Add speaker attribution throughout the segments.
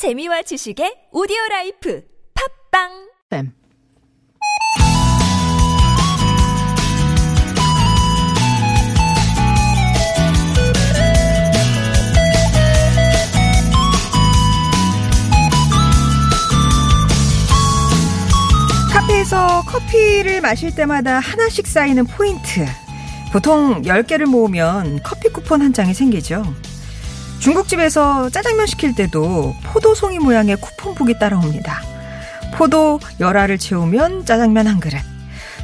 Speaker 1: 재미와 지식의 오디오 라이프 팟빵
Speaker 2: 쌤. 카페에서 커피를 마실 때마다 하나씩 쌓이는 포인트. 보통 10개를 모으면 커피 쿠폰 한 장이 생기죠. 중국집에서 짜장면 시킬 때도 포도송이 모양의 쿠폰북이 따라옵니다. 포도 열알을 채우면 짜장면 한 그릇.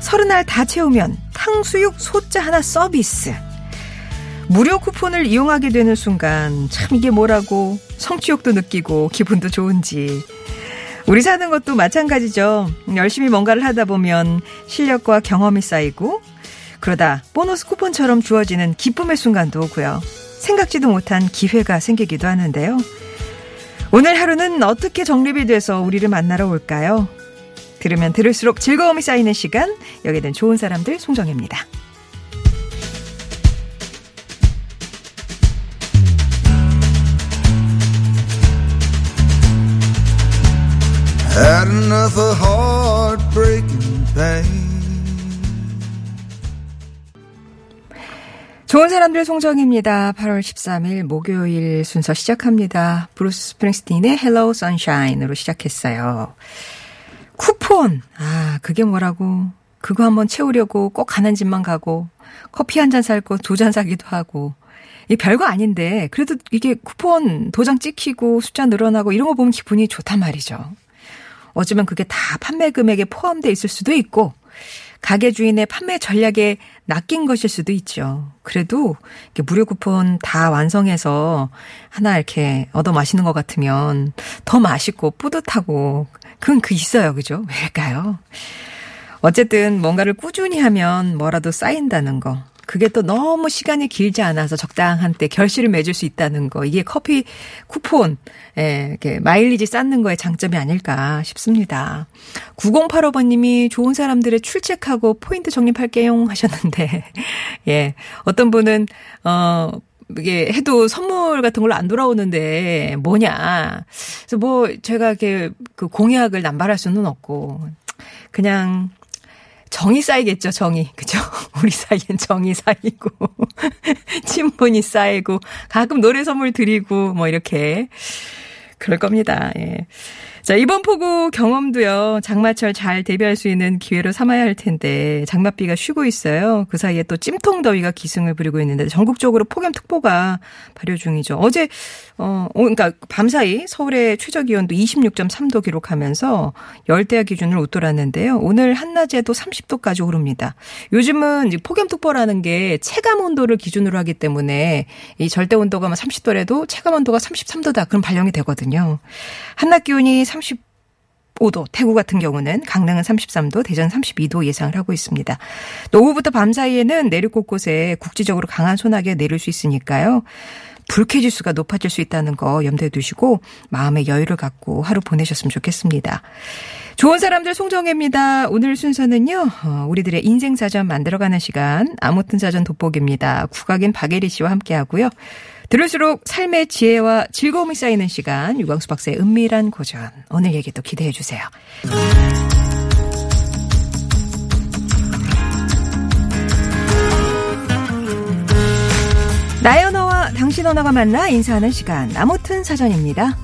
Speaker 2: 서른 알 다 채우면 탕수육 소자 하나 서비스. 무료 쿠폰을 이용하게 되는 순간 참 이게 뭐라고 성취욕도 느끼고 기분도 좋은지. 우리 사는 것도 마찬가지죠. 열심히 뭔가를 하다 보면 실력과 경험이 쌓이고 그러다 보너스 쿠폰처럼 주어지는 기쁨의 순간도 오고요. 생각지도 못한 기회가 생기기도 하는데요. 오늘 하루는 어떻게 정립이 돼서 우리를 만나러 올까요? 들으면 들을수록 즐거움이 쌓이는 시간, 여기는 좋은 사람들 송정입니다.
Speaker 3: Had enough of heartbreaking pain.
Speaker 2: 좋은 사람들 송정입니다. 8월 13일 목요일 순서 시작합니다. 브루스 스프링스틴의 Hello Sunshine으로 시작했어요. 쿠폰. 아, 그게 뭐라고. 그거 한번 채우려고 꼭 가는 집만 가고 커피 한 잔 살 거 두잔 사기도 하고 이 별거 아닌데 그래도 이게 쿠폰 도장 찍히고 숫자 늘어나고 이런 거 보면 기분이 좋단 말이죠. 어쩌면 그게 다 판매 금액에 포함돼 있을 수도 있고 가게 주인의 판매 전략에 낚인 것일 수도 있죠. 그래도 무료 쿠폰 다 완성해서 하나 이렇게 얻어 마시는 것 같으면 더 맛있고 뿌듯하고 그건 그 있어요. 그죠? 왜일까요? 어쨌든 뭔가를 꾸준히 하면 뭐라도 쌓인다는 거. 그게 또 너무 시간이 길지 않아서 적당한 때 결실을 맺을 수 있다는 거. 이게 커피 쿠폰, 예, 이렇게 마일리지 쌓는 거의 장점이 아닐까 싶습니다. 9085번님이 좋은 사람들의 출첵하고 포인트 적립할게요 하셨는데, 예. 어떤 분은, 어, 이게 해도 선물 같은 걸로 안 돌아오는데 뭐냐. 그래서 뭐 제가 이렇게 그 공약을 남발할 수는 없고, 그냥 정이 쌓이겠죠, 정이. 그죠? 우리 사이엔 정이 쌓이고, 친분이 쌓이고, 가끔 노래 선물 드리고, 뭐, 이렇게. 그럴 겁니다. 예. 자, 이번 폭우 경험도요, 장마철 잘 대비할 수 있는 기회로 삼아야 할 텐데, 장맛비가 쉬고 있어요. 그 사이에 또 찜통 더위가 기승을 부리고 있는데, 전국적으로 폭염특보가 발효 중이죠. 어제, 어, 그러니까 밤사이 서울의 최저 기온도 26.3도 기록하면서 열대야 기준을 웃돌았는데요. 오늘 한낮에도 30도까지 오릅니다. 요즘은 폭염특보라는 게 체감 온도를 기준으로 하기 때문에 이 절대 온도가 30도라도 체감 온도가 33도다. 그럼 발령이 되거든요. 한낮 기온이 35도, 태국 같은 경우는 강릉은 33도, 대전 32도 예상을 하고 있습니다. 또 오후부터 밤 사이에는 내륙 곳곳에 국지적으로 강한 소나기가 내릴 수 있으니까요. 불쾌지수가 높아질 수 있다는 거 염두에 두시고 마음의 여유를 갖고 하루 보내셨으면 좋겠습니다. 좋은 사람들 송정혜입니다. 오늘 순서는요. 어, 우리들의 인생사전 만들어가는 시간 아무튼 사전 돋보기입니다. 국악인 박예리 씨와 함께 하고요. 들을수록 삶의 지혜와 즐거움이 쌓이는 시간 유광수 박사의 은밀한 고전 오늘 얘기도 기대해 주세요. 나의 언어와 당신 언어가 만나 인사하는 시간 아무튼 사전입니다.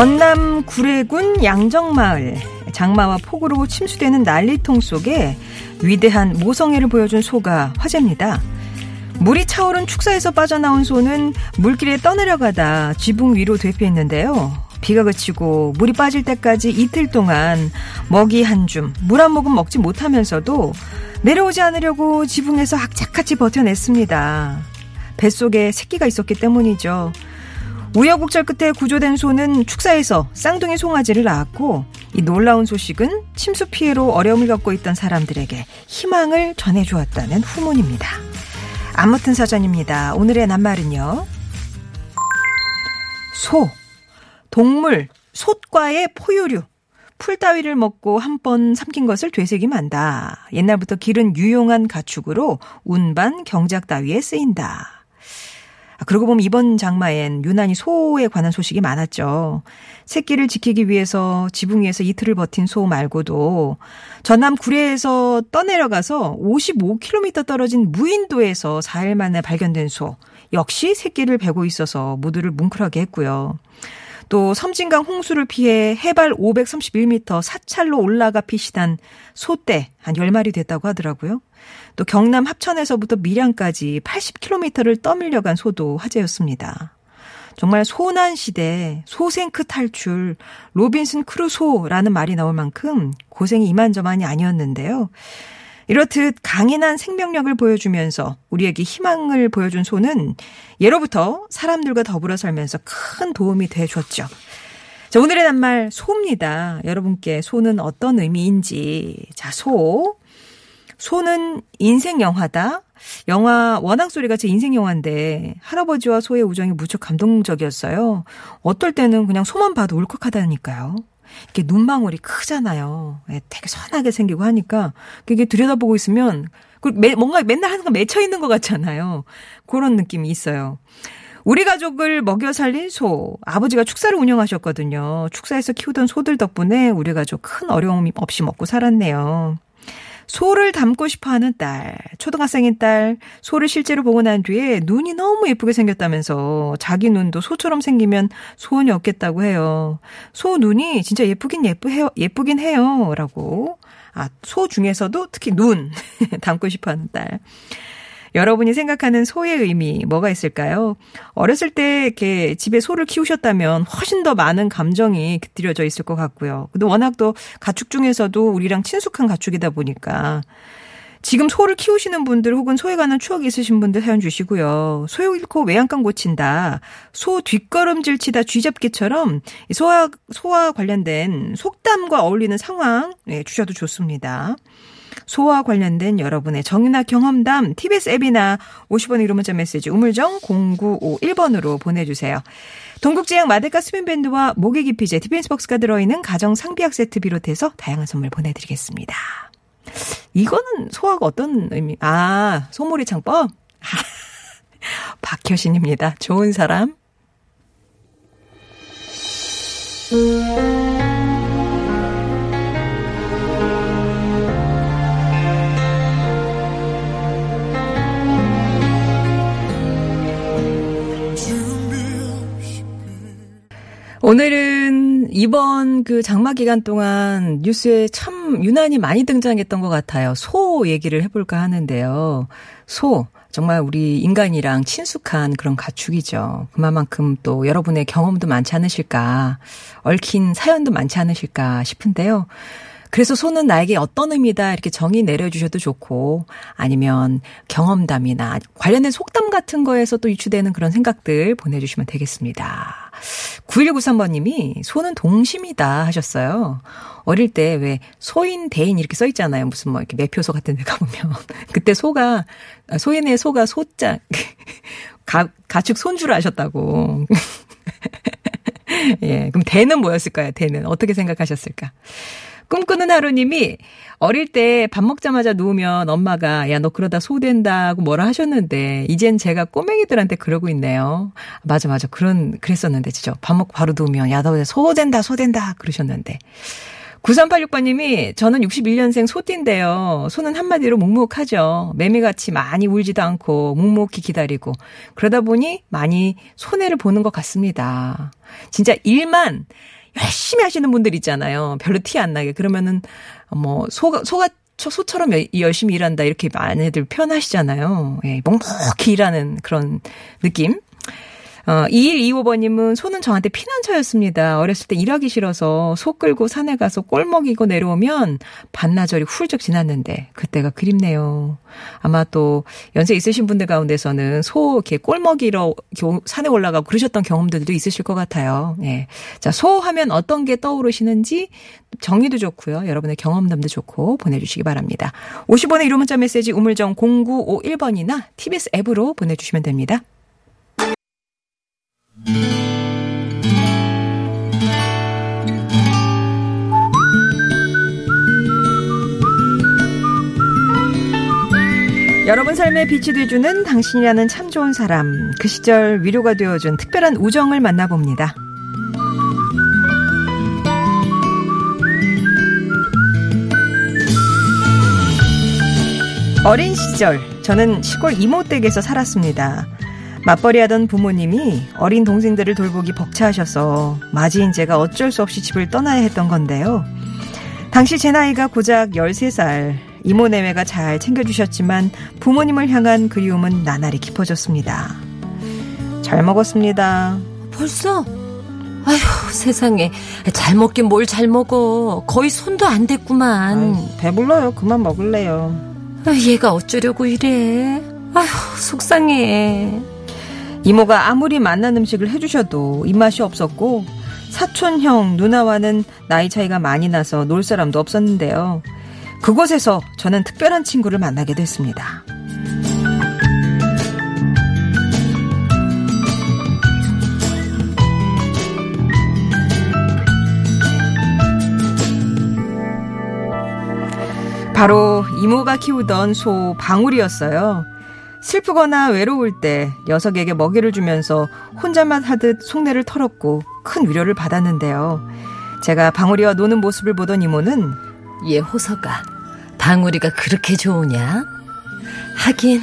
Speaker 2: 전남 구례군 양정마을 장마와 폭우로 침수되는 난리통 속에 위대한 모성애를 보여준 소가 화제입니다. 물이 차오른 축사에서 빠져나온 소는 물길에 떠내려가다 지붕 위로 되피했는데요. 비가 그치고 물이 빠질 때까지 이틀 동안 먹이 한 줌, 물 한 모금 먹지 못하면서도 내려오지 않으려고 지붕에서 악착같이 버텨냈습니다. 뱃속에 새끼가 있었기 때문이죠. 우여곡절 끝에 구조된 소는 축사에서 쌍둥이 송아지를 낳았고 이 놀라운 소식은 침수 피해로 어려움을 겪고 있던 사람들에게 희망을 전해주었다는 후문입니다. 아무튼 사전입니다. 오늘의 낱말은요. 소, 동물, 솥과의 포유류, 풀 따위를 먹고 한 번 삼킨 것을 되새김한다. 옛날부터 길은 유용한 가축으로 운반, 경작 따위에 쓰인다. 아, 그러고 보면 이번 장마엔 유난히 소에 관한 소식이 많았죠. 새끼를 지키기 위해서 지붕 위에서 이틀을 버틴 소 말고도 전남 구례에서 떠내려가서 55km 떨어진 무인도에서 4일 만에 발견된 소 역시 새끼를 베고 있어서 모두를 뭉클하게 했고요. 또 섬진강 홍수를 피해 해발 531m 사찰로 올라가 피시단 소떼 한 10마리 됐다고 하더라고요. 또 경남 합천에서부터 밀양까지 80km를 떠밀려간 소도 화제였습니다. 정말 소난 시대, 소생크 탈출, 로빈슨 크루소라는 말이 나올 만큼 고생이 이만저만이 아니었는데요. 이렇듯 강인한 생명력을 보여주면서 우리에게 희망을 보여준 소는 예로부터 사람들과 더불어 살면서 큰 도움이 돼 줬죠. 자, 오늘의 낱말 소입니다. 여러분께 소는 어떤 의미인지. 자, 소. 소는 인생 영화다. 영화 원앙 소리가 제 인생 영화인데 할아버지와 소의 우정이 무척 감동적이었어요. 어떨 때는 그냥 소만 봐도 울컥하다니까요. 이렇게 눈망울이 크잖아요. 예, 되게 선하게 생기고 하니까 그게 들여다보고 있으면 뭔가 맨날 거 맺혀 있는 것 같잖아요. 그런 느낌이 있어요. 우리 가족을 먹여 살린 소. 아버지가 축사를 운영하셨거든요. 축사에서 키우던 소들 덕분에 우리 가족 큰 어려움 없이 먹고 살았네요. 소를 닮고 싶어 하는 딸, 초등학생인 딸, 소를 실제로 보고 난 뒤에 눈이 너무 예쁘게 생겼다면서 자기 눈도 소처럼 생기면 소원이 없겠다고 해요. 소 눈이 진짜 예쁘긴 예쁘해요, 예쁘긴 해요. 라고. 아, 소 중에서도 특히 눈 닮고 싶어 하는 딸. 여러분이 생각하는 소의 의미 뭐가 있을까요? 어렸을 때 이렇게 집에 소를 키우셨다면 훨씬 더 많은 감정이 깃들여져 있을 것 같고요. 근데 워낙 또 가축 중에서도 우리랑 친숙한 가축이다 보니까 지금 소를 키우시는 분들 혹은 소에 관한 추억이 있으신 분들 사연 주시고요. 소 잃고 외양간 고친다. 소 뒷걸음질 치다 쥐잡기처럼 소와, 소와 관련된 속담과 어울리는 상황 네, 주셔도 좋습니다. 소와 관련된 여러분의 정의나 경험담 TBS 앱이나 50원의 이름 문자 메시지 우물정 0951번으로 보내주세요. 동국제약 마데카 습윤밴드와 모기 기피제 디펜스 박스가 들어있는 가정 상비약 세트 비롯해서 다양한 선물 보내드리겠습니다. 이거는 소화가 어떤 의미? 아, 소몰이 창법? 박효신입니다. 좋은 사람. 오늘은 이번 그 장마 기간 동안 뉴스에 참 유난히 많이 등장했던 것 같아요. 소 얘기를 해볼까 하는데요. 소. 정말 우리 인간이랑 친숙한 그런 가축이죠. 그만큼 또 여러분의 경험도 많지 않으실까, 얽힌 사연도 많지 않으실까 싶은데요. 그래서 소는 나에게 어떤 의미다 이렇게 정의 내려주셔도 좋고 아니면 경험담이나 관련된 속담 같은 거에서 또 유추되는 그런 생각들 보내주시면 되겠습니다. 9193번님이 소는 동심이다 하셨어요. 어릴 때 왜 소인 대인 이렇게 써 있잖아요. 무슨 뭐 이렇게 매표소 같은 데 가보면. 그때 소가, 소인의 소가 소자, 가, 가축 손주를 하셨다고. 예. 그럼 대는 뭐였을까요? 대는. 어떻게 생각하셨을까? 꿈꾸는 하루님이 어릴 때 밥 먹자마자 누우면 엄마가 야 너 그러다 소 된다고 뭐라 하셨는데 이젠 제가 꼬맹이들한테 그러고 있네요. 맞아 맞아 그런 그랬었는데 진짜 밥 먹고 바로 누우면 야 너 소 된다 소 된다 그러셨는데 9386번님이 저는 61년생 소띠인데요. 소는 한마디로 묵묵하죠. 매매같이 많이 울지도 않고 묵묵히 기다리고 그러다 보니 많이 손해를 보는 것 같습니다. 진짜 일만 열심히 하시는 분들 있잖아요. 별로 티 안 나게. 그러면은 뭐 소가 소가 소처럼 열심히 일한다 이렇게 많이들 표현하시잖아요. 예, 묵묵히 일하는 그런 느낌. 어, 2125번님은 소는 저한테 피난처였습니다. 어렸을 때 일하기 싫어서 소 끌고 산에 가서 꼴 먹이고 내려오면 반나절이 훌쩍 지났는데 그때가 그립네요. 아마 또 연세 있으신 분들 가운데서는 소 이렇게 꼴 먹이러 산에 올라가고 그러셨던 경험들도 있으실 것 같아요. 예. 자, 소 하면 어떤 게 떠오르시는지 정의도 좋고요. 여러분의 경험담도 좋고 보내주시기 바랍니다. 50원의 이름 문자 메시지 우물정 0951번이나 TBS 앱으로 보내주시면 됩니다. 여러분 삶에 빛이 되주는 당신이라는 참 좋은 사람. 그 시절 위로가 되어준 특별한 우정을 만나봅니다. 어린 시절, 저는 시골 이모댁에서 살았습니다. 맞벌이 하던 부모님이 어린 동생들을 돌보기 벅차하셔서 맞이인 제가 어쩔 수 없이 집을 떠나야 했던 건데요. 당시 제 나이가 고작 13살. 이모 내외가 잘 챙겨주셨지만 부모님을 향한 그리움은 나날이 깊어졌습니다. 잘 먹었습니다.
Speaker 4: 벌써? 아휴, 세상에. 잘 먹긴 뭘 잘 먹어. 거의 손도 안 댔구만.
Speaker 2: 아이, 배불러요. 그만 먹을래요.
Speaker 4: 아, 얘가 어쩌려고 이래. 아휴, 속상해.
Speaker 2: 이모가 아무리 맛난 음식을 해주셔도 입맛이 없었고 사촌 형 누나와는 나이 차이가 많이 나서 놀 사람도 없었는데요. 그곳에서 저는 특별한 친구를 만나게 됐습니다. 바로 이모가 키우던 소 방울이었어요. 슬프거나 외로울 때 녀석에게 먹이를 주면서 혼자만 하듯 속내를 털었고 큰 위로를 받았는데요. 제가 방울이와 노는 모습을 보던 이모는
Speaker 4: 얘 호서가 방울이가 그렇게 좋으냐? 하긴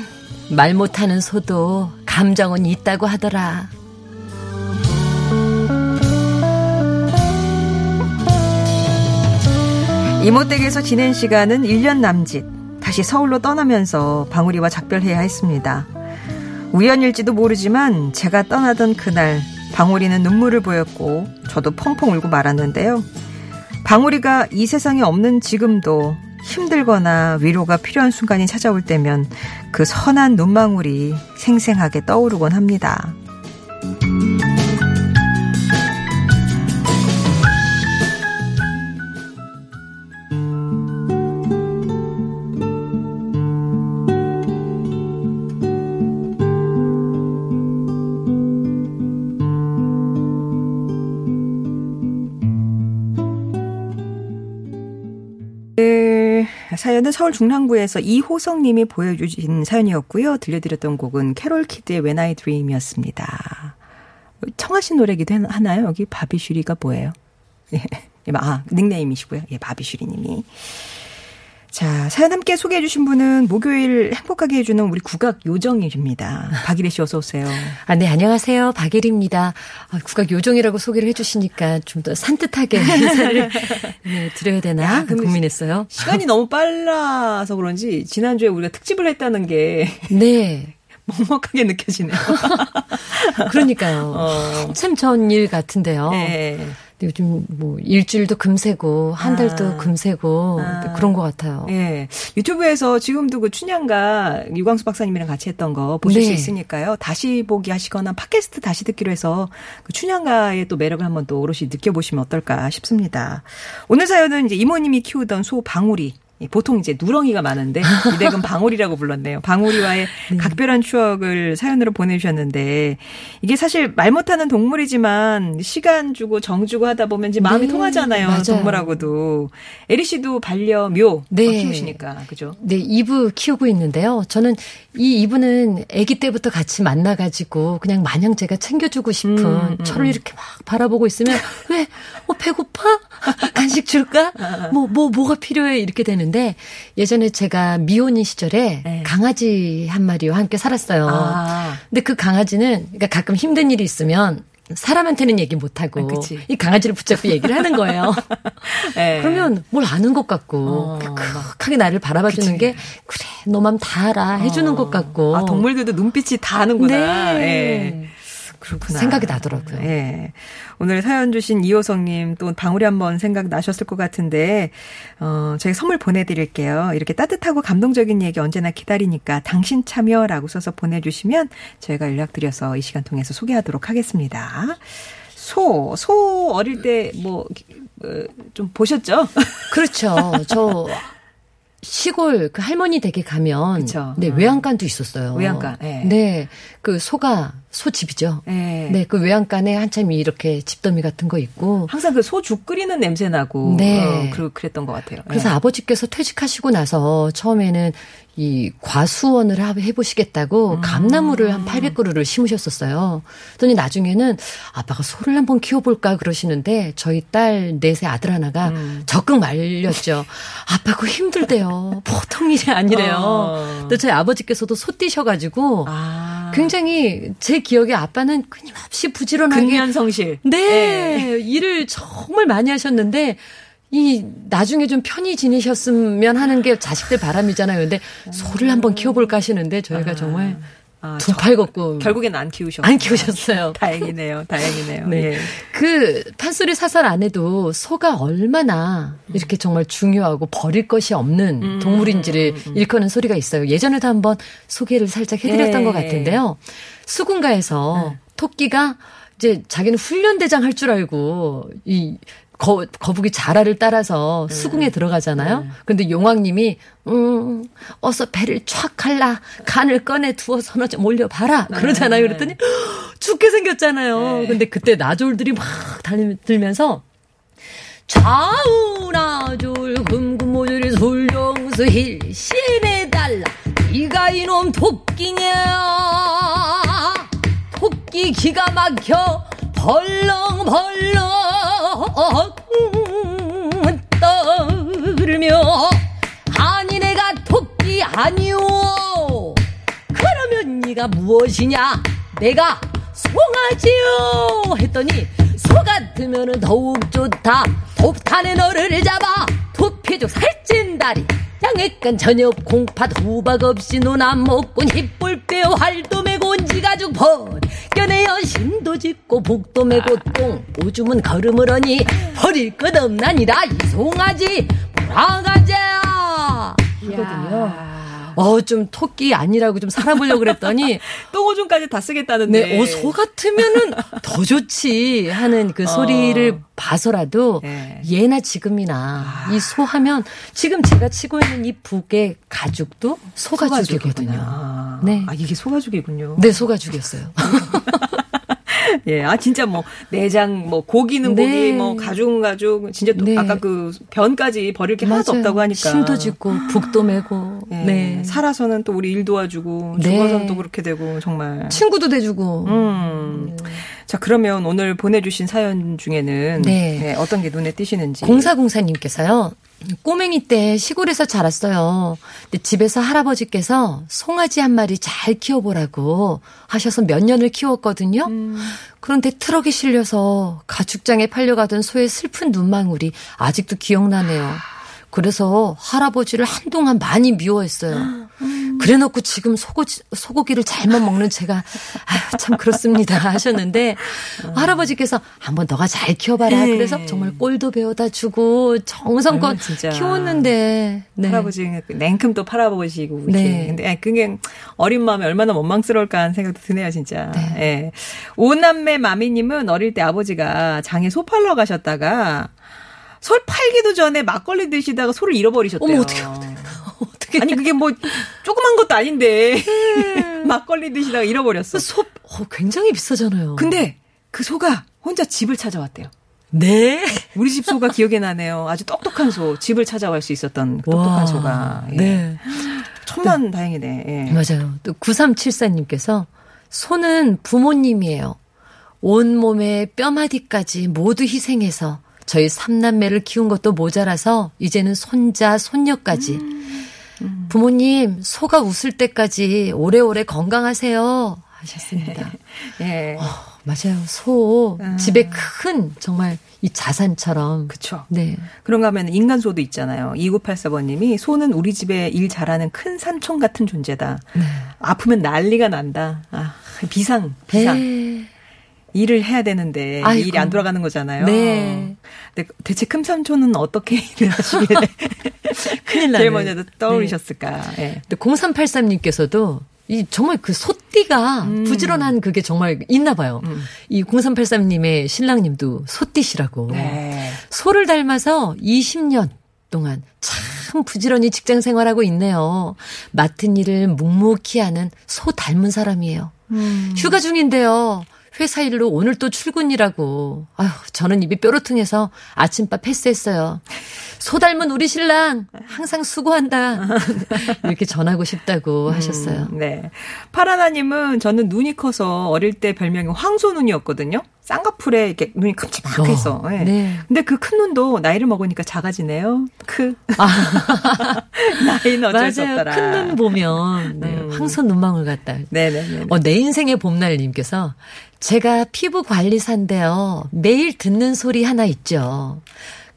Speaker 4: 말 못하는 소도 감정은 있다고 하더라.
Speaker 2: 이모 댁에서 지낸 시간은 1년 남짓. 다시 서울로 떠나면서 방울이와 작별해야 했습니다. 우연일지도 모르지만 제가 떠나던 그날 방울이는 눈물을 보였고 저도 펑펑 울고 말았는데요. 방울이가 이 세상에 없는 지금도 힘들거나 위로가 필요한 순간이 찾아올 때면 그 선한 눈망울이 생생하게 떠오르곤 합니다. 사연은 서울 중랑구에서 이호성 님이 보내주신 사연이었고요. 들려드렸던 곡은 캐롤 키드의 When I Dream이었습니다. 청하신 노래이기도 하네요? 여기 바비슈리가 뭐예요? 예. 아, 닉네임이시고요. 예, 바비슈리 님이. 자, 사연 함께 소개해 주신 분은 목요일 행복하게 해주는 우리 국악 요정입니다. 박일혜 씨 어서 오세요.
Speaker 4: 아, 네, 안녕하세요. 박일입니다. 아, 국악 요정이라고 소개를 해 주시니까 좀 더 산뜻하게 인사를 네, 드려야 되나 야, 고민했어요.
Speaker 2: 시간이 너무 빨라서 그런지 지난주에 우리가 특집을 했다는 게
Speaker 4: 네.
Speaker 2: 먹먹하게 느껴지네요.
Speaker 4: 그러니까요. 어. 한참 전일 같은데요.
Speaker 2: 네.
Speaker 4: 요즘 뭐 일주일도 금세고 한 달도 아. 금세고 아. 그런 것 같아요.
Speaker 2: 예. 유튜브에서 지금도 그 춘향가 유광수 박사님이랑 같이 했던 거 보실 네. 수 있으니까요. 다시 보기 하시거나 팟캐스트 다시 듣기로 해서 그 춘향가의 또 매력을 한번 또 오롯이 느껴보시면 어떨까 싶습니다. 오늘 사연은 이제 이모님이 키우던 소 방울이 보통 이제 누렁이가 많은데 이 댁은 방울이라고 불렀네요. 방울이와의 네. 각별한 추억을 사연으로 보내주셨는데 이게 사실 말 못하는 동물이지만 시간 주고 정 주고 하다 보면 이제 마음이 네. 통하잖아요. 맞아요. 동물하고도 에리 씨도 반려묘 네. 키우시니까 그죠?
Speaker 4: 네, 이브 키우고 있는데요. 저는 이 이브는 아기 때부터 같이 만나가지고 그냥 마냥 제가 챙겨주고 싶은 음, 음. 저를 이렇게 막 바라보고 있으면 왜? 어 배고파? 간식 줄까? 뭐뭐 뭐, 뭐가 필요해? 이렇게 되는. 있는데 예전에 제가 미혼인 시절에 네. 강아지 한 마리와 함께 살았어요. 아. 근데 그 강아지는 그러니까 가끔 힘든 일이 있으면 사람한테는 얘기 못하고 아, 이 강아지를 붙잡고 얘기를 하는 거예요. 네. 그러면 뭘 아는 것 같고 어, 크하게 나를 바라봐주는 그치. 게 그래 너 맘 다 알아 해주는 어. 것 같고
Speaker 2: 아, 동물들도 눈빛이 다 아는구나.
Speaker 4: 네. 네. 그렇구나. 생각이 나더라고요.
Speaker 2: 예. 오늘 사연 주신 이호성님 또 방울이 한번 생각 나셨을 것 같은데, 어, 저희 선물 보내드릴게요. 이렇게 따뜻하고 감동적인 얘기 언제나 기다리니까 당신 참여라고 써서 보내주시면 저희가 연락드려서 이 시간 통해서 소개하도록 하겠습니다. 소, 소 어릴 때 뭐, 어, 좀 보셨죠?
Speaker 4: 그렇죠. 저 시골 그 할머니 댁에 가면 그쵸. 네 음. 외양간도 있었어요.
Speaker 2: 외양간. 네.
Speaker 4: 네. 그 소가 소집이죠. 네. 네. 그 외양간에 한참 이렇게 집더미 같은 거 있고
Speaker 2: 항상 그 소 죽 끓이는 냄새 나고 네. 어, 그 그랬던 것 같아요.
Speaker 4: 그래서 네. 아버지께서 퇴직하시고 나서 처음에는 이 과수원을 하- 해보시겠다고 감나무를 한 800그루를 심으셨었어요. 그랬더니 나중에는 아빠가 소를 한번 키워볼까 그러시는데 저희 딸 넷의 아들 하나가 적극 말렸죠. 아빠 그거 힘들대요. 보통 일이 아니래요.
Speaker 2: 어.
Speaker 4: 근데 저희 아버지께서도 소 띠셔가지고
Speaker 2: 아.
Speaker 4: 굉장히 제 기억에 아빠는 끊임없이 부지런하게
Speaker 2: 근면성실.
Speaker 4: 네, 일을 정말 많이 하셨는데 이 나중에 좀 편히 지내셨으면 하는 게 자식들 바람이잖아요. 근데 소를 한번 키워볼까 하시는데 저희가 정말
Speaker 2: 아,
Speaker 4: 두팔 걷고
Speaker 2: 결국엔 안 키우셨고.
Speaker 4: 안 키우셨어요.
Speaker 2: 다행이네요. 다행이네요.
Speaker 4: 네.
Speaker 2: 예.
Speaker 4: 그 판소리 사설 안에도 소가 얼마나 이렇게 정말 중요하고 버릴 것이 없는
Speaker 2: 음,
Speaker 4: 동물인지를 일컫는 소리가 있어요. 예전에도 한번 소개를 살짝 해드렸던
Speaker 2: 예.
Speaker 4: 것 같은데요. 수군가에서 토끼가 이제 자기는 훈련대장 할 줄 알고 이 거, 거북이 자라를 따라서 수궁에 들어가잖아요. 근데 용왕님이 음 어서 배를 촥 갈라. 간을 꺼내 두어서 너좀 올려봐라. 그러잖아요. 그랬더니 죽게 생겼잖아요. 근데 그때 나졸들이 막 달리, 들면서 좌우나졸 금금모조리 솔령수 힐신해달라. 네가 이놈 토끼냐? 토끼 기가 막혀 벌렁벌렁 떠들며 아니 내가 토끼 아니오. 그러면 네가 무엇이냐? 내가 송아지요 했더니 소 같으면 더욱 좋다. 돕탄에 너를 잡아 도피죽 살찐 다리. 양액간 저녁 공팥 후박 없이 눈안 먹고 힙불 빼어 활도 메고 온지 가죽 번 껴내어 신도 짓고 복도 메고 똥 오줌은 걸음을 하니 버릴 것 없나니라. 이 송아지. 돌아가자 하거든요 어 좀 토끼 아니라고 좀 살아보려고 그랬더니
Speaker 2: 똥오줌까지 다 쓰겠다는데.
Speaker 4: 네, 어, 소 같으면은 더 좋지 하는 그 소리를 봐서라도
Speaker 2: 네.
Speaker 4: 예나 지금이나 이소 하면 지금 제가 치고 있는 이 북의 가죽도 소가죽이거든요.
Speaker 2: 아,
Speaker 4: 네.
Speaker 2: 아, 이게 소가죽이군요.
Speaker 4: 네, 소가죽이었어요.
Speaker 2: 예, 아 진짜 뭐 내장, 뭐 고기는
Speaker 4: 네.
Speaker 2: 고기, 뭐 가죽은 가죽, 진짜 또
Speaker 4: 네.
Speaker 2: 아까 그 변까지 버릴 게 하나도
Speaker 4: 맞아요.
Speaker 2: 없다고 하니까.
Speaker 4: 심도 짓고 북도 메고.
Speaker 2: 예,
Speaker 4: 네.
Speaker 2: 살아서는 또 우리 일 도와주고
Speaker 4: 네.
Speaker 2: 죽어서는 또 그렇게 되고 정말.
Speaker 4: 친구도 돼주고.
Speaker 2: 음. 자 그러면 오늘 보내주신 사연 중에는
Speaker 4: 네.
Speaker 2: 네, 어떤 게 눈에 띄시는지.
Speaker 4: 공사공사님께서요. 꼬맹이 때 시골에서 자랐어요. 근데 집에서 할아버지께서 송아지 한 마리 잘 키워보라고 하셔서 몇 년을 키웠거든요. 그런데 트럭에 실려서 가축장에 팔려가던 소의 슬픈 눈망울이 아직도 기억나네요. 그래서 할아버지를 한동안 많이 미워했어요. 그래 놓고 지금 소고기, 소고기를 잘못 먹는 제가, 아유, 참 그렇습니다. 하셨는데, 할아버지께서 한번 너가 잘 키워봐라.
Speaker 2: 네.
Speaker 4: 그래서 정말 꼴도 배워다 주고, 정성껏
Speaker 2: 진짜.
Speaker 4: 키웠는데, 네.
Speaker 2: 할아버지 냉큼 또 팔아보시고 이렇게.
Speaker 4: 네.
Speaker 2: 근데 아, 그게 어린 마음에 얼마나 원망스러울까 하는 생각도 드네요, 진짜.
Speaker 4: 네.
Speaker 2: 예. 오남매 마미님은 어릴 때 아버지가 장에 소 팔러 가셨다가 솔 팔기도 전에 막걸리 드시다가 소를 잃어버리셨대요.
Speaker 4: 어머, 어떡해, 어떻게.
Speaker 2: 아니 그게 뭐 조그만 것도 아닌데 막걸리 드시다가 잃어버렸어.
Speaker 4: 소, 어, 굉장히 비싸잖아요.
Speaker 2: 근데 그 소가 혼자 집을 찾아왔대요.
Speaker 4: 네.
Speaker 2: 우리 집 소가 기억에 나네요. 아주 똑똑한 소, 집을 찾아갈 수 있었던 그 똑똑한
Speaker 4: 와.
Speaker 2: 소가. 예.
Speaker 4: 네.
Speaker 2: 천만 다행이네. 예.
Speaker 4: 맞아요. 또 9374님께서 소는 부모님이에요. 온몸에 뼈마디까지 모두 희생해서 저희 삼남매를 키운 것도 모자라서 이제는 손자, 손녀까지. 부모님, 소가 웃을 때까지 오래오래 건강하세요. 하셨습니다.
Speaker 2: 예.
Speaker 4: 어, 맞아요. 소. 집에 큰 정말 이 자산처럼.
Speaker 2: 그쵸.
Speaker 4: 네.
Speaker 2: 그런가 하면 인간소도 있잖아요. 2984번님이 소는 우리 집에 일 잘하는 큰 삼촌 같은 존재다.
Speaker 4: 네.
Speaker 2: 아프면 난리가 난다. 아, 비상, 비상.
Speaker 4: 네.
Speaker 2: 일을 해야 되는데
Speaker 4: 아이고.
Speaker 2: 일이 안 돌아가는 거잖아요.
Speaker 4: 네.
Speaker 2: 근데 대체 큰 삼촌은 어떻게 일을 하시길래
Speaker 4: 큰일 나네.
Speaker 2: 제일 먼저 떠오르셨을까? 예.
Speaker 4: 근데 0383님께서도 이 정말 그 소띠가
Speaker 2: 음.
Speaker 4: 부지런한 그게 정말 있나 봐요. 이 0383님의 신랑님도 소띠시라고.
Speaker 2: 네.
Speaker 4: 소를 닮아서 20년 동안 참 부지런히 직장 생활하고 있네요. 맡은 일을 묵묵히 하는 소 닮은 사람이에요.
Speaker 2: 음.
Speaker 4: 휴가 중인데요. 회사 일로 오늘 또 출근이라고. 아휴, 저는 입이 뾰루퉁해서 아침밥 패스했어요. 소 닮은 우리 신랑 항상 수고한다. 이렇게 전하고 싶다고 하셨어요.
Speaker 2: 음, 네. 파라나님은 저는 눈이 커서 어릴 때 별명이 황소눈이었거든요. 쌍꺼풀에 이렇게 눈이 큼지막해서.
Speaker 4: 어,
Speaker 2: 예.
Speaker 4: 네.
Speaker 2: 근데 그 큰 눈도 나이를 먹으니까 작아지네요. 크. 나이는 어쩔 수
Speaker 4: 맞아요.
Speaker 2: 없더라.
Speaker 4: 큰 눈 보면 네,
Speaker 2: 음.
Speaker 4: 황소 눈망울 같다.
Speaker 2: 네네네.
Speaker 4: 어, 내 인생의 봄날님께서 제가 피부 관리사인데요. 매일 듣는 소리 하나 있죠.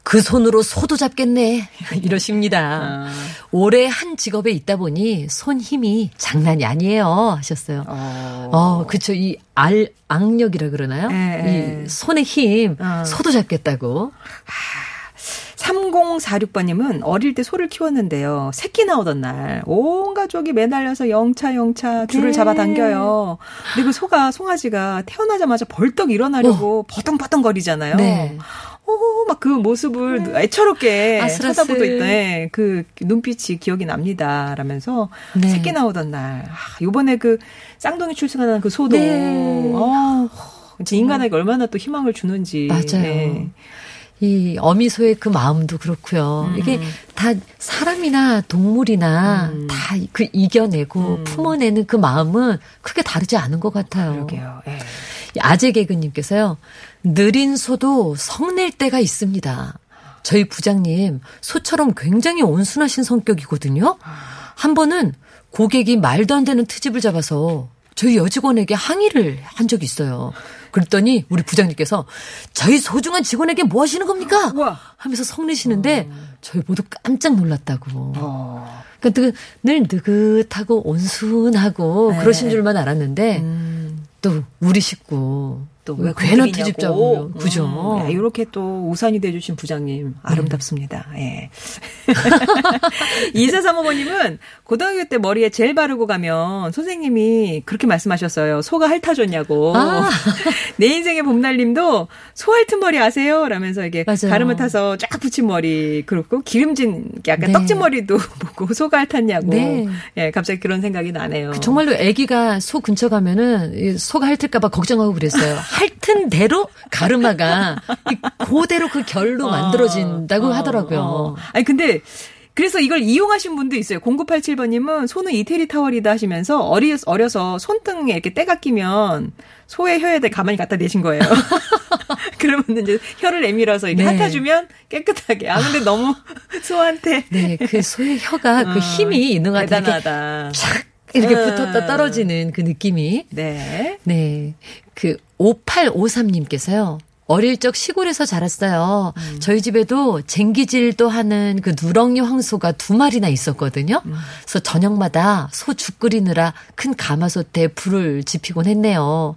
Speaker 4: 그 손으로 소도 잡겠네. 이러십니다.
Speaker 2: 아.
Speaker 4: 올해 한 직업에 있다 보니 손 힘이 장난이 아니에요. 하셨어요.
Speaker 2: 어.
Speaker 4: 어, 그쵸. 이 알, 악력이라 그러나요?
Speaker 2: 예, 예.
Speaker 4: 이 손의 힘,
Speaker 2: 어.
Speaker 4: 소도 잡겠다고.
Speaker 2: 3046번님은 어릴 때 소를 키웠는데요. 새끼 나오던 날, 온 가족이 매달려서 영차, 영차 줄을
Speaker 4: 네.
Speaker 2: 잡아당겨요. 근데 그 소가, 송아지가 태어나자마자 벌떡 일어나려고 버덩버덩 거리잖아요.
Speaker 4: 네.
Speaker 2: 오, 막그 모습을 애처롭게
Speaker 4: 아슬아슬.
Speaker 2: 쳐다보고 있던 그 눈빛이 기억이 납니다. 라면서
Speaker 4: 네.
Speaker 2: 새끼 나오던 날. 아, 요번에 그 쌍둥이 출생하는 그 소도.
Speaker 4: 네.
Speaker 2: 아, 인간에게 얼마나 또 희망을 주는지.
Speaker 4: 맞아요.
Speaker 2: 네.
Speaker 4: 이 어미소의 그 마음도 그렇고요.
Speaker 2: 음.
Speaker 4: 이게 다 사람이나 동물이나
Speaker 2: 음.
Speaker 4: 다그 이겨내고 품어내는 그 마음은 크게 다르지 않은 것 같아요.
Speaker 2: 그러게요. 예.
Speaker 4: 이 아재 개그님께서요. 느린 소도 성낼 때가 있습니다. 저희 부장님 소처럼 굉장히 온순하신 성격이거든요. 한 번은 고객이 말도 안 되는 트집을 잡아서 저희 여직원에게 항의를 한 적이 있어요. 그랬더니 우리 부장님께서 저희 소중한 직원에게 뭐 하시는 겁니까?
Speaker 2: 우와.
Speaker 4: 하면서 성내시는데 저희 모두 깜짝 놀랐다고.
Speaker 2: 어.
Speaker 4: 그러니까 느- 늘 느긋하고 온순하고
Speaker 2: 네.
Speaker 4: 그러신 줄만 알았는데
Speaker 2: 음.
Speaker 4: 또 우리 식구
Speaker 2: 또왜왜
Speaker 4: 괜한 잡으면 그죠?
Speaker 2: 음, 이렇게 또 우산이 돼주신 부장님 아름답습니다. 예. 이사사모모님은 고등학교 때 머리에 젤 바르고 가면 선생님이 그렇게 말씀하셨어요. 소가 핥아줬냐고.
Speaker 4: 아.
Speaker 2: 내 인생의 봄날님도 소 핥은 머리 아세요? 라면서 이게
Speaker 4: 맞아요.
Speaker 2: 가름을 타서 쫙 붙인 머리 그렇고 기름진 약간
Speaker 4: 네.
Speaker 2: 떡진 머리도 보고 소가 핥았냐고.
Speaker 4: 네.
Speaker 2: 예, 갑자기 그런 생각이 나네요.
Speaker 4: 그 정말로 아기가 소 근처 가면은 이 소가 핥을까봐 걱정하고 그랬어요. 핥은 대로 가르마가 이 그대로 그 결로 만들어진다고
Speaker 2: 어,
Speaker 4: 하더라고요.
Speaker 2: 어. 아니 근데 그래서 이걸 이용하신 분도 있어요. 0987번님은 소는 이태리 타월이다 하시면서 어리, 어려서 손등에 이렇게 때가 끼면 소의 혀에다 가만히 갖다 대신 거예요. 그러면 이제 혀를 내밀어서 이렇게
Speaker 4: 네.
Speaker 2: 핥아주면 깨끗하게. 아 근데 너무 소한테
Speaker 4: 네, 그 소의 혀가 그
Speaker 2: 어,
Speaker 4: 힘이 있는 것 같아요.
Speaker 2: 대단하다.
Speaker 4: 촥 이렇게
Speaker 2: 음.
Speaker 4: 붙었다 떨어지는 그 느낌이.
Speaker 2: 네.
Speaker 4: 네. 그 5853님께서요. 어릴 적 시골에서 자랐어요.
Speaker 2: 음.
Speaker 4: 저희 집에도 쟁기질도 하는 그 누렁이 황소가 두 마리나 있었거든요.
Speaker 2: 음.
Speaker 4: 그래서 저녁마다 소 죽 끓이느라 큰 가마솥에 불을 지피곤 했네요.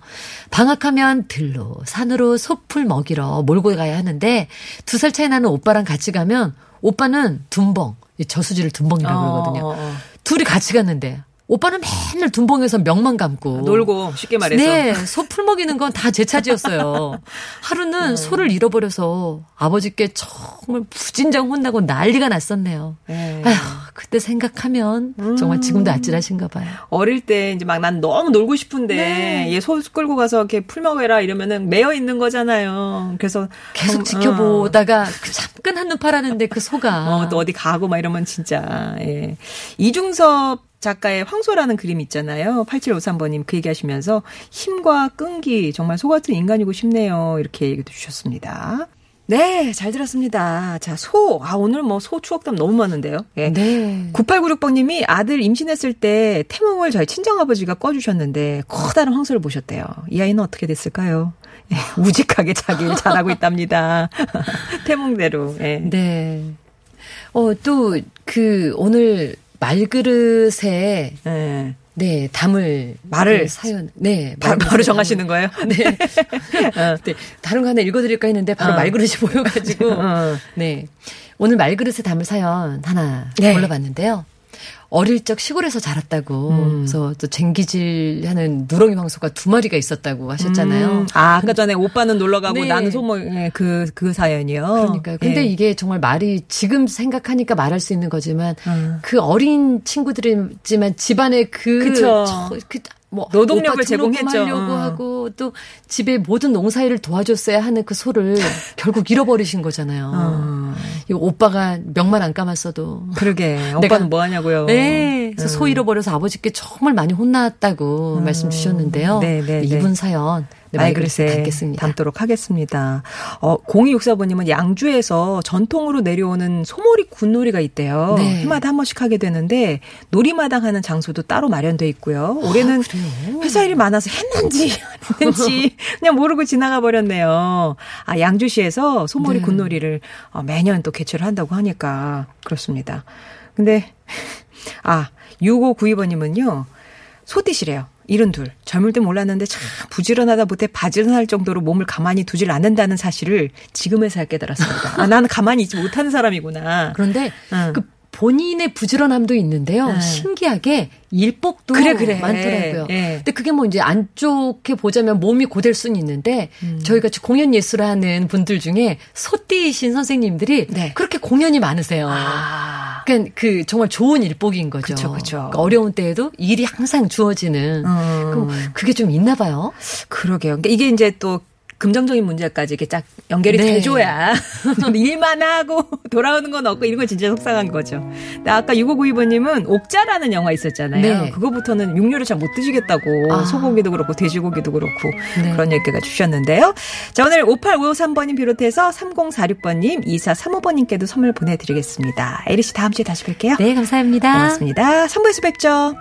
Speaker 4: 방학하면 들로 산으로 소풀 먹이러 몰고 가야 하는데 두 살 차이 나는 오빠랑 같이 가면 오빠는 둔벙, 이 저수지를 둔벙이라고 그러거든요.
Speaker 2: 어, 어, 어.
Speaker 4: 둘이 같이 갔는데 오빠는 맨날 둔벙에서 멱만 감고
Speaker 2: 놀고 쉽게 말해서.
Speaker 4: 네, 소 풀 먹이는 건 다 제 차지였어요. 하루는
Speaker 2: 네.
Speaker 4: 소를 잃어버려서 아버지께 정말 무진장 혼나고 난리가 났었네요.
Speaker 2: 네.
Speaker 4: 아휴, 그때 생각하면 정말 지금도 아찔하신가 봐요.
Speaker 2: 어릴 때 이제 막 난 너무 놀고 싶은데
Speaker 4: 네.
Speaker 2: 얘소 끌고 가서 이렇게 풀 먹여라 이러면은 매여 있는 거잖아요. 그래서
Speaker 4: 계속
Speaker 2: 정-
Speaker 4: 지켜보다가 그 잠깐 한눈 팔았는데 그 소가
Speaker 2: 어, 또 어디 가고 막 이러면 진짜 예. 이중섭 작가의 황소라는 그림 있잖아요. 8753번님 그 얘기하시면서 힘과 끈기 정말 소 같은 인간이고 싶네요. 이렇게 얘기도 주셨습니다. 네, 잘 들었습니다. 자, 소. 아, 오늘 뭐 소 추억담 너무 많은데요. 예.
Speaker 4: 네.
Speaker 2: 9896번님이 아들 임신했을 때 태몽을 저희 친정아버지가 꿔주셨는데 커다란 황소를 보셨대요. 이 아이는 어떻게 됐을까요? 예, 우직하게 자기 일 잘하고 있답니다. 태몽대로. 예.
Speaker 4: 네. 어, 또, 그, 오늘 말그릇에,
Speaker 2: 예.
Speaker 4: 네, 담을.
Speaker 2: 말을
Speaker 4: 그 사연. 네.
Speaker 2: 바,
Speaker 4: 담을-
Speaker 2: 정하시는 거예요?
Speaker 4: 네. 어, 네. 다른 거 하나 읽어드릴까 했는데 바로
Speaker 2: 어.
Speaker 4: 말그릇이 보여가지고.
Speaker 2: 어.
Speaker 4: 네. 오늘 말그릇에 담을 사연 하나
Speaker 2: 네.
Speaker 4: 골라봤는데요. 어릴 적 시골에서 자랐다고.
Speaker 2: 음.
Speaker 4: 그래서 또 쟁기질 하는 누렁이 황소가 두 마리가 있었다고 하셨잖아요.
Speaker 2: 음, 아, 아까 전에 오빠는 놀러 가고
Speaker 4: 네.
Speaker 2: 나는 소모, 예, 그, 그 사연이요.
Speaker 4: 그러니까요. 근데
Speaker 2: 예.
Speaker 4: 이게 정말 말이 지금 생각하니까 말할 수 있는 거지만
Speaker 2: 음.
Speaker 4: 그 어린 친구들이지만 집안에 그. 저, 그 뭐
Speaker 2: 노동력을 제공했죠.
Speaker 4: 하려고
Speaker 2: 어.
Speaker 4: 하고 또 집에 모든 농사일을 도와줬어야 하는 그 소를 결국 잃어버리신 거잖아요.
Speaker 2: 어.
Speaker 4: 이 오빠가 명만 안 감았어도
Speaker 2: 그러게. 오빠는 뭐 하냐고요.
Speaker 4: 네. 그래서
Speaker 2: 음.
Speaker 4: 소 잃어버려서 아버지께 정말 많이 혼났다고 말씀 주셨는데요.
Speaker 2: 네, 네, 네.
Speaker 4: 이분 사연 네,
Speaker 2: 글쎄,
Speaker 4: 담겠습니다.
Speaker 2: 담도록 하겠습니다. 어, 0264번님은 양주에서 전통으로 내려오는 소몰이 굿놀이가 있대요.
Speaker 4: 네.
Speaker 2: 해마다 한 번씩 하게 되는데 놀이마당 하는 장소도 따로 마련돼 있고요. 올해는
Speaker 4: 아?
Speaker 2: 회사 일이 많아서 했는지 안 했는지 그냥 모르고 지나가 버렸네요. 아, 양주시에서 소몰이
Speaker 4: 네.
Speaker 2: 굿놀이를 어, 매년 또 개최를 한다고 하니까 그렇습니다. 근데 아, 6592번님은요. 소띠시래요. 일은 둘. 젊을 때 몰랐는데 참 부지런하다 못해 바지런할 정도로 몸을 가만히 두질 않는다는 사실을 지금에서야 깨달았습니다. 아, 나는 가만히 있지 못하는 사람이구나.
Speaker 4: 그런데
Speaker 2: 응.
Speaker 4: 그 본인의 부지런함도 있는데요.
Speaker 2: 네.
Speaker 4: 신기하게 일복도
Speaker 2: 그래, 그래.
Speaker 4: 많더라고요.
Speaker 2: 예.
Speaker 4: 근데 그게 뭐 이제 안 좋게 보자면 몸이 고될 수는 있는데
Speaker 2: 음.
Speaker 4: 저희 같이 공연 예술을 하는 분들 중에 소띠이신 선생님들이
Speaker 2: 네.
Speaker 4: 그렇게 공연이 많으세요.
Speaker 2: 아.
Speaker 4: 그러니까 그 정말 좋은 일복인 거죠.
Speaker 2: 그쵸, 그쵸.
Speaker 4: 그러니까 어려운 때에도 일이 항상 주어지는
Speaker 2: 음.
Speaker 4: 그럼 그게 좀 있나 봐요.
Speaker 2: 그러게요. 그러니까 이게 이제 또 금정적인 문제까지 이렇게 쫙 연결이
Speaker 4: 네.
Speaker 2: 돼줘야 좀 일만 하고 돌아오는 건 없고 이런 건 진짜 속상한 거죠. 아까 6592번님은 옥자라는 영화 있었잖아요.
Speaker 4: 네.
Speaker 2: 그거부터는 육류를 잘 못 드시겠다고
Speaker 4: 아.
Speaker 2: 소고기도 그렇고 돼지고기도 그렇고
Speaker 4: 네.
Speaker 2: 그런 얘기가 주셨는데요. 자 오늘 5853번님 비롯해서 3046번님, 2435번님께도 선물 보내드리겠습니다. 에리 씨 다음 주에 다시 뵐게요.
Speaker 4: 네, 감사합니다.
Speaker 2: 고맙습니다. 3부에서 뵙죠.